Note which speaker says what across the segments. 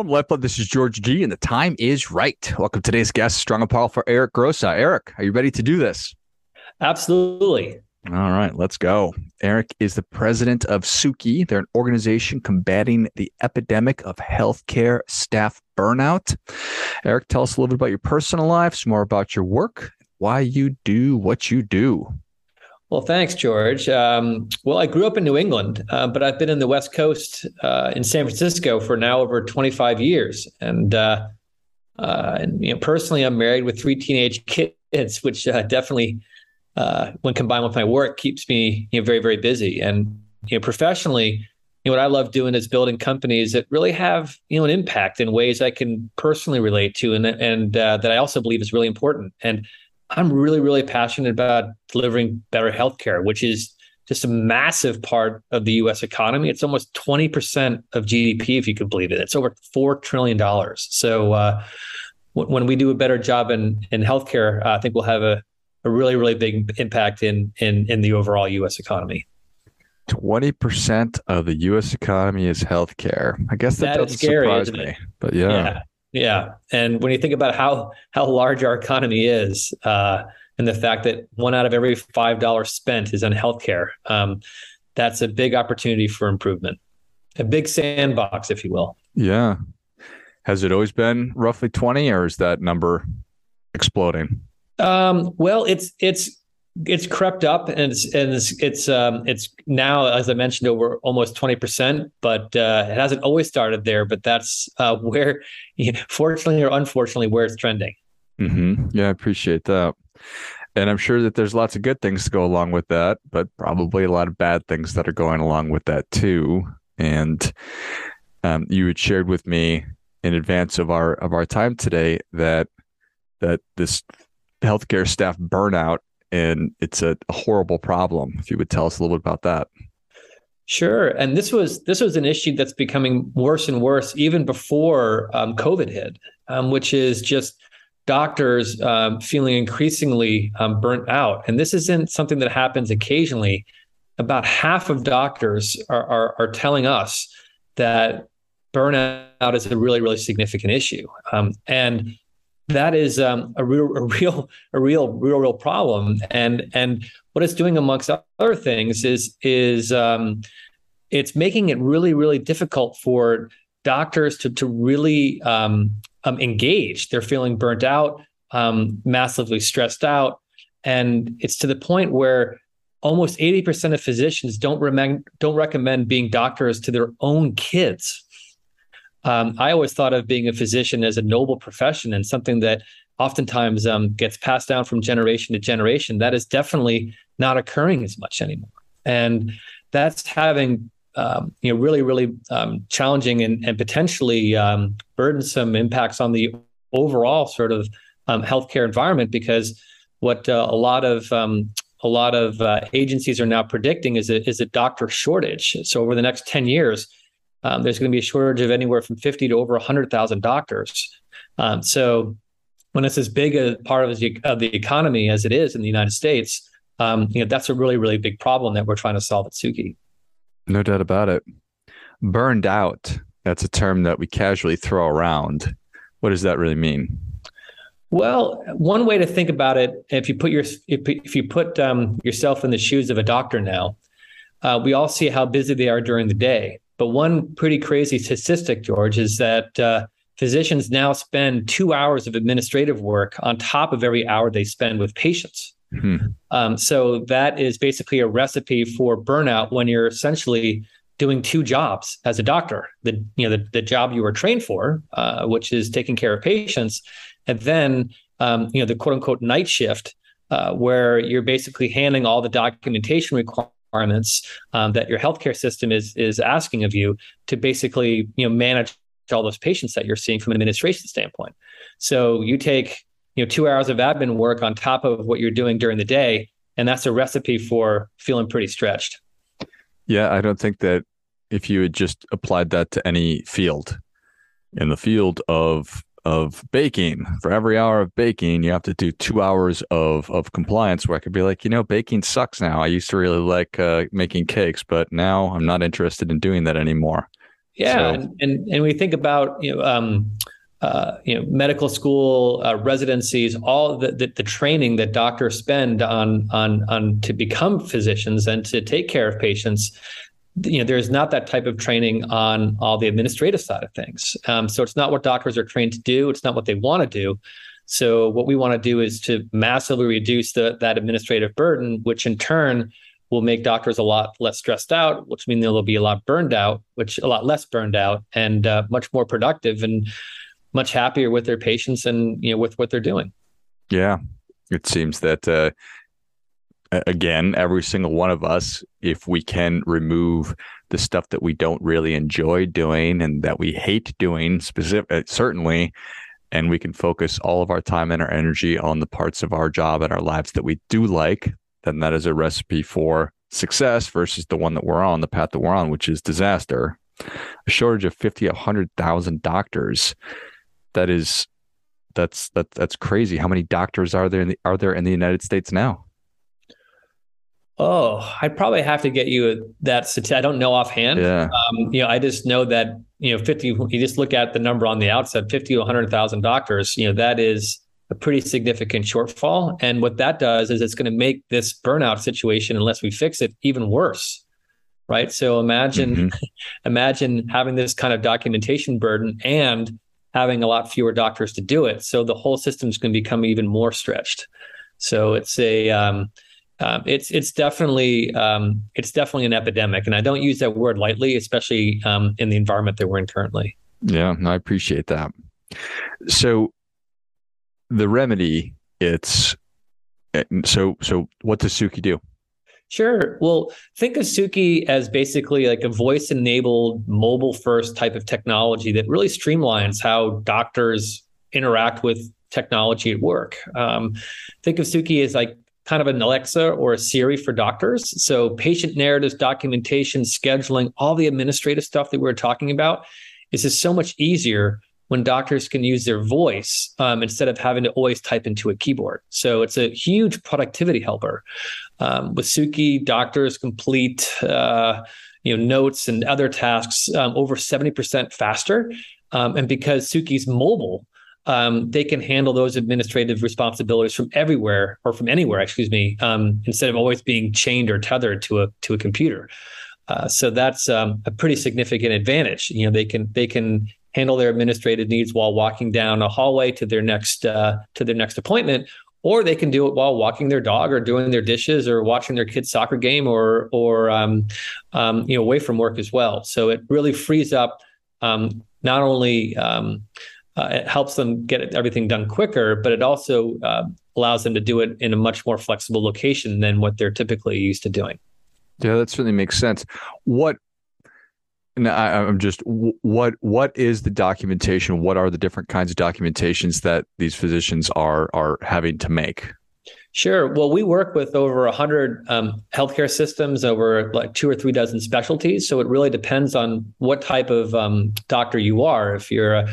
Speaker 1: Welcome, Lifeblood. This is George G, and the time is right. Welcome to today's guest, Strong and Powerful Eric Grossa. Eric, are you ready to do this?
Speaker 2: Absolutely.
Speaker 1: All right, let's go. Eric is the president of Suki. They're an organization combating the epidemic of healthcare staff burnout. Eric, tell us a little bit about your personal life, some more about your work, why you do what you do.
Speaker 2: Well, thanks, George. Um, well, I grew up in New England, uh, but I've been in the West Coast uh, in San Francisco for now over 25 years. And, uh, uh and you know, personally, I'm married with three teenage kids, which uh, definitely, uh, when combined with my work, keeps me you know, very, very busy. And you know, professionally, you know, what I love doing is building companies that really have you know an impact in ways I can personally relate to, and and that I also believe is really important. And I'm really, really passionate about delivering better healthcare, which is just a massive part of the US economy. It's almost 20% of GDP, if you could believe it. It's over $4 trillion. So uh, w- when we do a better job in, in healthcare, uh, I think we'll have a, a really, really big impact in, in, in the overall US economy.
Speaker 1: 20% of the US economy is healthcare. I guess that, that doesn't scary, surprise me. But yeah.
Speaker 2: yeah. Yeah, and when you think about how how large our economy is, uh, and the fact that one out of every five dollars spent is on healthcare, um, that's a big opportunity for improvement, a big sandbox, if you will.
Speaker 1: Yeah, has it always been roughly twenty, or is that number exploding?
Speaker 2: Um, well, it's it's it's crept up and it's and it's it's um it's now as i mentioned over almost 20% but uh it hasn't always started there but that's uh where fortunately or unfortunately where it's trending.
Speaker 1: Mm-hmm. yeah i appreciate that. And i'm sure that there's lots of good things to go along with that but probably a lot of bad things that are going along with that too. And um, you had shared with me in advance of our of our time today that that this healthcare staff burnout and it's a, horrible problem. If you would tell us a little bit about that.
Speaker 2: Sure, and this was this was an issue that's becoming worse and worse even before um, COVID hit, um, which is just doctors um, feeling increasingly um, burnt out. And this isn't something that happens occasionally. About half of doctors are, are, are telling us that burnout is a really really significant issue. Um, and that is um, a real, a real, a real, real, real problem. And and what it's doing, amongst other things, is is um, it's making it really, really difficult for doctors to to really um, um engage. They're feeling burnt out, um, massively stressed out, and it's to the point where almost 80% of physicians don't, rem- don't recommend being doctors to their own kids um, I always thought of being a physician as a noble profession and something that oftentimes um, gets passed down from generation to generation. That is definitely not occurring as much anymore, and that's having um, you know really really um, challenging and, and potentially um, burdensome impacts on the overall sort of um, healthcare environment because what uh, a lot of a lot of uh, agencies are now predicting is a, is a doctor shortage. So over the next 10 years, um, there's going to be a shortage of anywhere from 50 to over 100,000 doctors. Um, so when it's as big a part of the, of the economy as it is in the United States, um, you know that's a really really big problem that we're trying to solve at Suki.
Speaker 1: No doubt about it. Burned out. That's a term that we casually throw around. What does that really mean?
Speaker 2: Well, one way to think about it, if you put your if, if you put um, yourself in the shoes of a doctor now, uh, we all see how busy they are during the day. But one pretty crazy statistic, George, is that uh, physicians now spend two hours of administrative work on top of every hour they spend with patients. Hmm. Um, so that is basically a recipe for burnout when you're essentially doing two jobs as a doctor the you know the, the job you were trained for uh, which is taking care of patients and then um, you know the quote unquote night shift uh, where you're basically handling all the documentation requirements requirements um, that your healthcare system is is asking of you to basically you know manage all those patients that you're seeing from an administration standpoint. So you take you know two hours of admin work on top of what you're doing during the day, and that's a recipe for feeling pretty stretched.
Speaker 1: Yeah, I don't think that if you had just applied that to any field, in the field of of baking. For every hour of baking, you have to do two hours of of compliance. Where I could be like, you know, baking sucks now. I used to really like uh, making cakes, but now I'm not interested in doing that anymore.
Speaker 2: Yeah, so. and, and and we think about you know um, uh, you know medical school uh, residencies, all the, the, the training that doctors spend on on on to become physicians and to take care of patients. You know, there's not that type of training on all the administrative side of things. Um, so it's not what doctors are trained to do. It's not what they want to do. So what we want to do is to massively reduce the, that administrative burden, which in turn will make doctors a lot less stressed out, which means they'll be a lot burned out, which a lot less burned out and uh, much more productive and much happier with their patients and you know with what they're doing.
Speaker 1: Yeah, it seems that uh, again, every single one of us, if we can remove the stuff that we don't really enjoy doing and that we hate doing, specific uh, certainly, and we can focus all of our time and our energy on the parts of our job and our lives that we do like, then that is a recipe for success versus the one that we're on, the path that we're on, which is disaster. A shortage of 50, a 100,000 doctors. That is, that's, that, that's crazy. How many doctors are there in the, are there in the United States now?
Speaker 2: Oh, I'd probably have to get you that statistic. I don't know offhand.
Speaker 1: Yeah.
Speaker 2: Um, you know, I just know that, you know, 50, you just look at the number on the outset, 50 to 100,000 doctors, you know, that is a pretty significant shortfall. And what that does is it's going to make this burnout situation, unless we fix it, even worse. Right. So imagine, mm-hmm. imagine having this kind of documentation burden and having a lot fewer doctors to do it. So the whole system is going to become even more stretched. So it's a, um, um, it's it's definitely um, it's definitely an epidemic, and I don't use that word lightly, especially um, in the environment that we're in currently.
Speaker 1: Yeah, I appreciate that. So, the remedy, it's eh, so so. What does Suki do?
Speaker 2: Sure. Well, think of Suki as basically like a voice enabled mobile first type of technology that really streamlines how doctors interact with technology at work. Um, think of Suki as like kind of an Alexa or a Siri for doctors. So patient narratives, documentation, scheduling, all the administrative stuff that we were talking about is just so much easier when doctors can use their voice um, instead of having to always type into a keyboard. So it's a huge productivity helper. Um, with Suki, doctors complete uh, you know notes and other tasks um, over 70% faster. Um, and because Suki's mobile, um, they can handle those administrative responsibilities from everywhere or from anywhere, excuse me, um, instead of always being chained or tethered to a to a computer. Uh, so that's um, a pretty significant advantage. You know, they can they can handle their administrative needs while walking down a hallway to their next uh, to their next appointment, or they can do it while walking their dog or doing their dishes or watching their kid's soccer game or or um, um, you know away from work as well. So it really frees up um, not only um, uh, it helps them get everything done quicker, but it also uh, allows them to do it in a much more flexible location than what they're typically used to doing.
Speaker 1: Yeah, that certainly makes sense. What now I, am just what what is the documentation? What are the different kinds of documentations that these physicians are are having to make?
Speaker 2: Sure. Well, we work with over 100 um, healthcare systems, over like two or three dozen specialties. So it really depends on what type of um, doctor you are. If you're a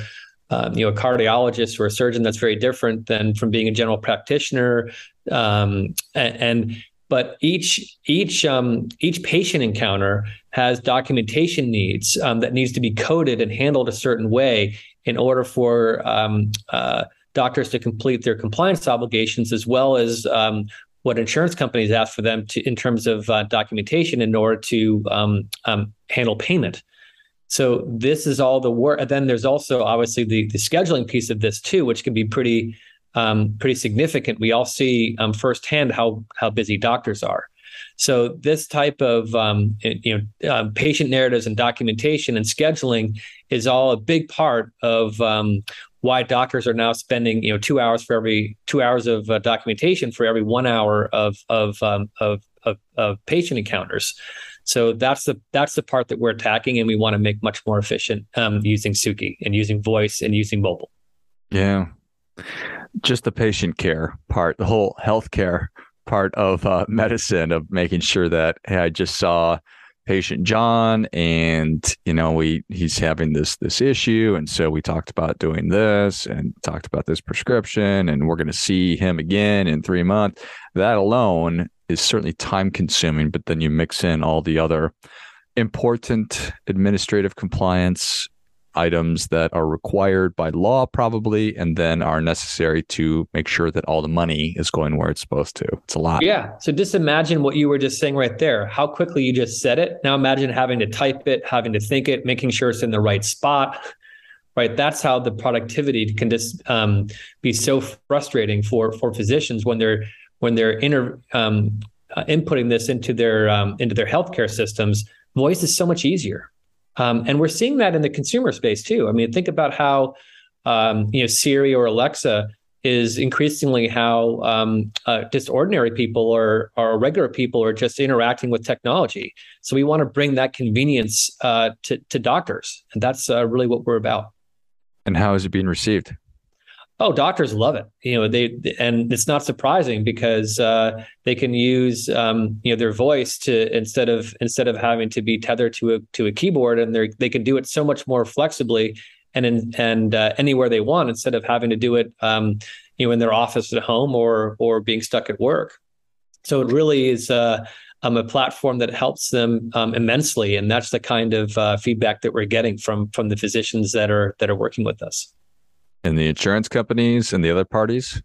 Speaker 2: um, you know, a cardiologist or a surgeon that's very different than from being a general practitioner. Um, and, and, but each each um, each patient encounter has documentation needs um, that needs to be coded and handled a certain way in order for um, uh, doctors to complete their compliance obligations as well as um, what insurance companies ask for them to in terms of uh, documentation in order to handle payment. So this is all the work. And then there's also obviously the, the scheduling piece of this too, which can be pretty um, pretty significant. We all see um, firsthand how how busy doctors are. So this type of um, you know uh, patient narratives and documentation and scheduling is all a big part of um, why doctors are now spending you know two hours for every two hours of uh, documentation for every one hour of of, um, of of, of patient encounters. So that's the that's the part that we're attacking, and we want to make much more efficient um, using Suki and using voice and using mobile.
Speaker 1: Yeah, just the patient care part, the whole healthcare part of uh, medicine of making sure that hey, I just saw patient John, and you know we he's having this this issue, and so we talked about doing this and talked about this prescription, and we're going to see him again in three months. That alone is certainly time consuming, but then you mix in all the other important administrative compliance items that are required by law, probably, and then are necessary to make sure that all the money is going where it's supposed to. It's a lot.
Speaker 2: Yeah. So just imagine what you were just saying right there, how quickly you just said it. Now imagine having to type it, having to think it, making sure it's in the right spot. Right. That's how the productivity can just um, be so frustrating for for physicians when they're when they're inter, um, uh, inputting this into their um, into their healthcare systems. Voice is so much easier um, and we're seeing that in the consumer space too. I mean, think about how um, you know Siri or Alexa is increasingly how um, uh, just ordinary people or or regular people are just interacting with technology. So we want to bring that convenience uh, to to doctors, and that's uh, really what we're about.
Speaker 1: And how is it being received?
Speaker 2: Oh, doctors love it. You know, they and it's not surprising because uh, they can use um, you know their voice to instead of instead of having to be tethered to a to a keyboard, and they they can do it so much more flexibly and in, and uh, anywhere they want instead of having to do it um, you know in their office at home or or being stuck at work. So it really is. Uh, um, a platform that helps them um, immensely, and that's the kind of uh, feedback that we're getting from from the physicians that are that are working with us
Speaker 1: and the insurance companies and the other parties?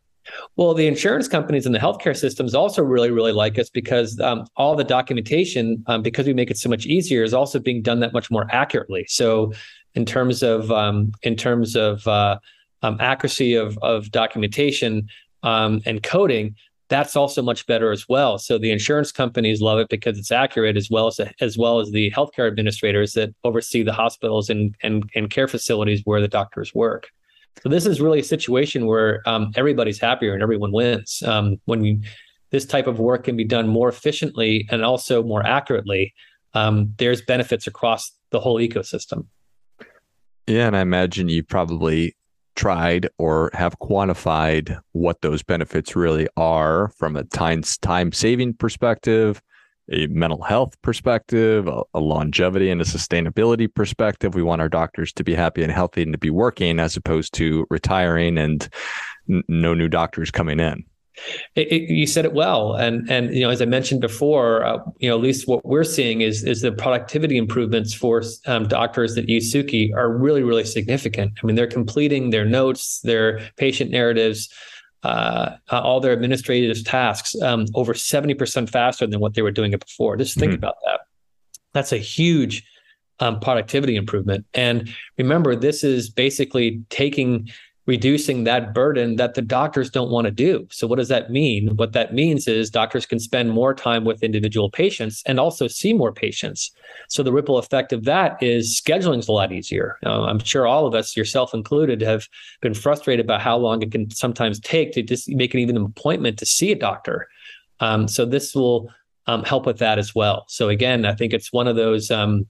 Speaker 2: Well, the insurance companies and the healthcare systems also really, really like us because um, all the documentation, um, because we make it so much easier, is also being done that much more accurately. So, in terms of um, in terms of uh, um, accuracy of of documentation um, and coding, that's also much better as well. So the insurance companies love it because it's accurate, as well as as well as the healthcare administrators that oversee the hospitals and and, and care facilities where the doctors work. So this is really a situation where um, everybody's happier and everyone wins. Um, when we, this type of work can be done more efficiently and also more accurately, um, there's benefits across the whole ecosystem.
Speaker 1: Yeah, and I imagine you probably tried or have quantified what those benefits really are from a time time saving perspective, a mental health perspective, a, a, longevity and a sustainability perspective. We want our doctors to be happy and healthy and to be working as opposed to retiring and n- no new doctors coming in.
Speaker 2: It, it, you said it well, and and you know as I mentioned before, uh, you know at least what we're seeing is is the productivity improvements for um, doctors that use Suki are really really significant. I mean they're completing their notes, their patient narratives, uh, all their administrative tasks um, over 70% faster than what they were doing it before. Just think mm-hmm. about that. That's a huge um, productivity improvement. And remember, this is basically taking reducing that burden that the doctors don't want to do. So, what does that mean? What that means is doctors can spend more time with individual patients and also see more patients. So, the ripple effect of that is scheduling is a lot easier. Uh, I'm sure all of us, yourself included, have been frustrated about how long it can sometimes take to just make an even appointment to see a doctor. Um, so, this will um, help with that as well. So, again, I think it's one of those. Um,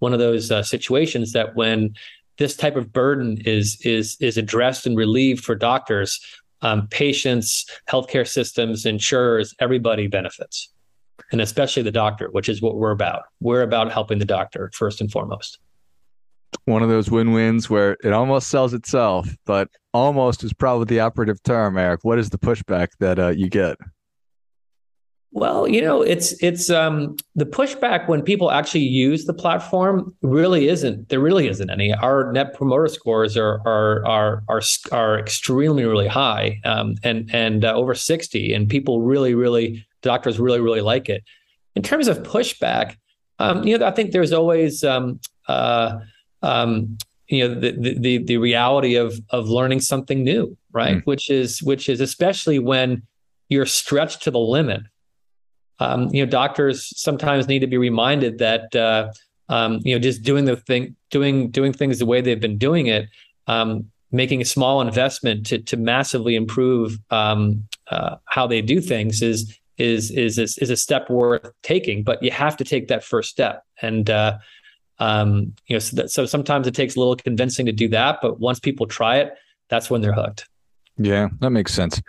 Speaker 2: one of those uh, situations that when this type of burden is is is addressed and relieved for doctors, um, patients, healthcare systems, insurers, everybody benefits, and especially the doctor, which is what we're about. We're about helping the doctor first and foremost.
Speaker 1: One of those win-wins where it almost sells itself, but almost is probably the operative term. Eric, what is the pushback that uh, you get?
Speaker 2: Well, you know, it's it's um, the pushback when people actually use the platform really isn't there really isn't any. Our net promoter scores are are are are, are extremely really high um, and and uh, over sixty, and people really really doctors really really like it. In terms of pushback, um, you know, I think there's always um, uh, um, you know the, the the reality of of learning something new, right? Mm. Which is which is especially when you're stretched to the limit um, you know, doctors sometimes need to be reminded that uh, um, you know just doing the thing, doing doing things the way they've been doing it, um, making a small investment to to massively improve um, uh, how they do things is is is is a step worth taking. But you have to take that first step, and uh, um, you know, so, that, so sometimes it takes a little convincing to do that. But once people try it, that's when they're hooked.
Speaker 1: Yeah, that makes sense.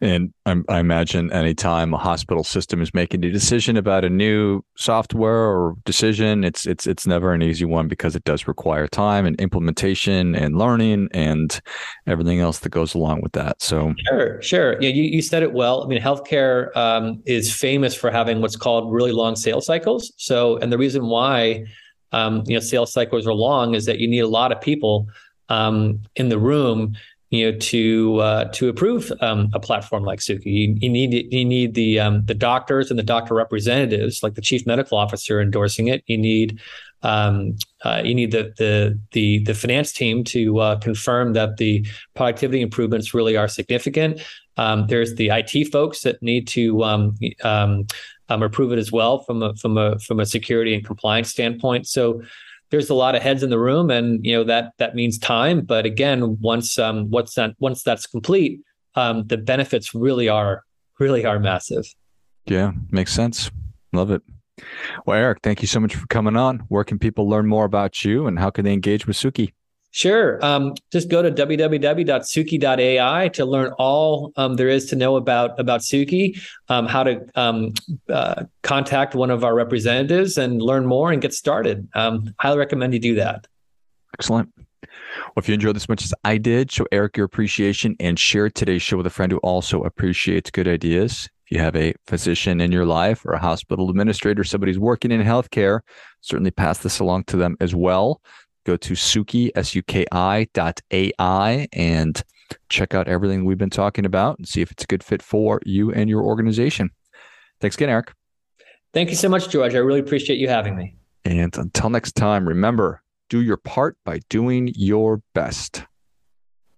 Speaker 1: And I, I, imagine anytime a hospital system is making a decision about a new software or decision, it's it's it's never an easy one because it does require time and implementation and learning and everything else that goes along with that. So
Speaker 2: sure, sure. Yeah, you, you said it well. I mean, healthcare um, is famous for having what's called really long sales cycles. So, and the reason why um, you know sales cycles are long is that you need a lot of people um, in the room you know to uh, to approve um, a platform like Suki. You, you, need you need the um, the doctors and the doctor representatives, like the chief medical officer, endorsing it. You need um, uh, you need the the the the finance team to uh, confirm that the productivity improvements really are significant. Um, there's the IT folks that need to um, um, approve it as well from a from a from a security and compliance standpoint. So there's a lot of heads in the room, and you know that that means time. But again, once um, once that once that's complete, um, the benefits really are really are massive.
Speaker 1: Yeah, makes sense. Love it. Well, Eric, thank you so much for coming on. Where can people learn more about you, and how can they engage with Suki?
Speaker 2: Sure. Um, just go to www.suki.ai to learn all um, there is to know about about Suki, um, how to um, uh, contact one of our representatives and learn more and get started. Um, highly recommend you do that.
Speaker 1: Excellent. Well, if you enjoyed this much as I did, show Eric your appreciation and share today's show with a friend who also appreciates good ideas. If you have a physician in your life or a hospital administrator, somebody's working in healthcare, certainly pass this along to them as well go to suki, S-U-K-I dot A-I and check out everything we've been talking about and see if it's a good fit for you and your organization. Thanks again, Eric.
Speaker 2: Thank you so much, George. I really appreciate you having me.
Speaker 1: And until next time, remember, do your part by doing your best.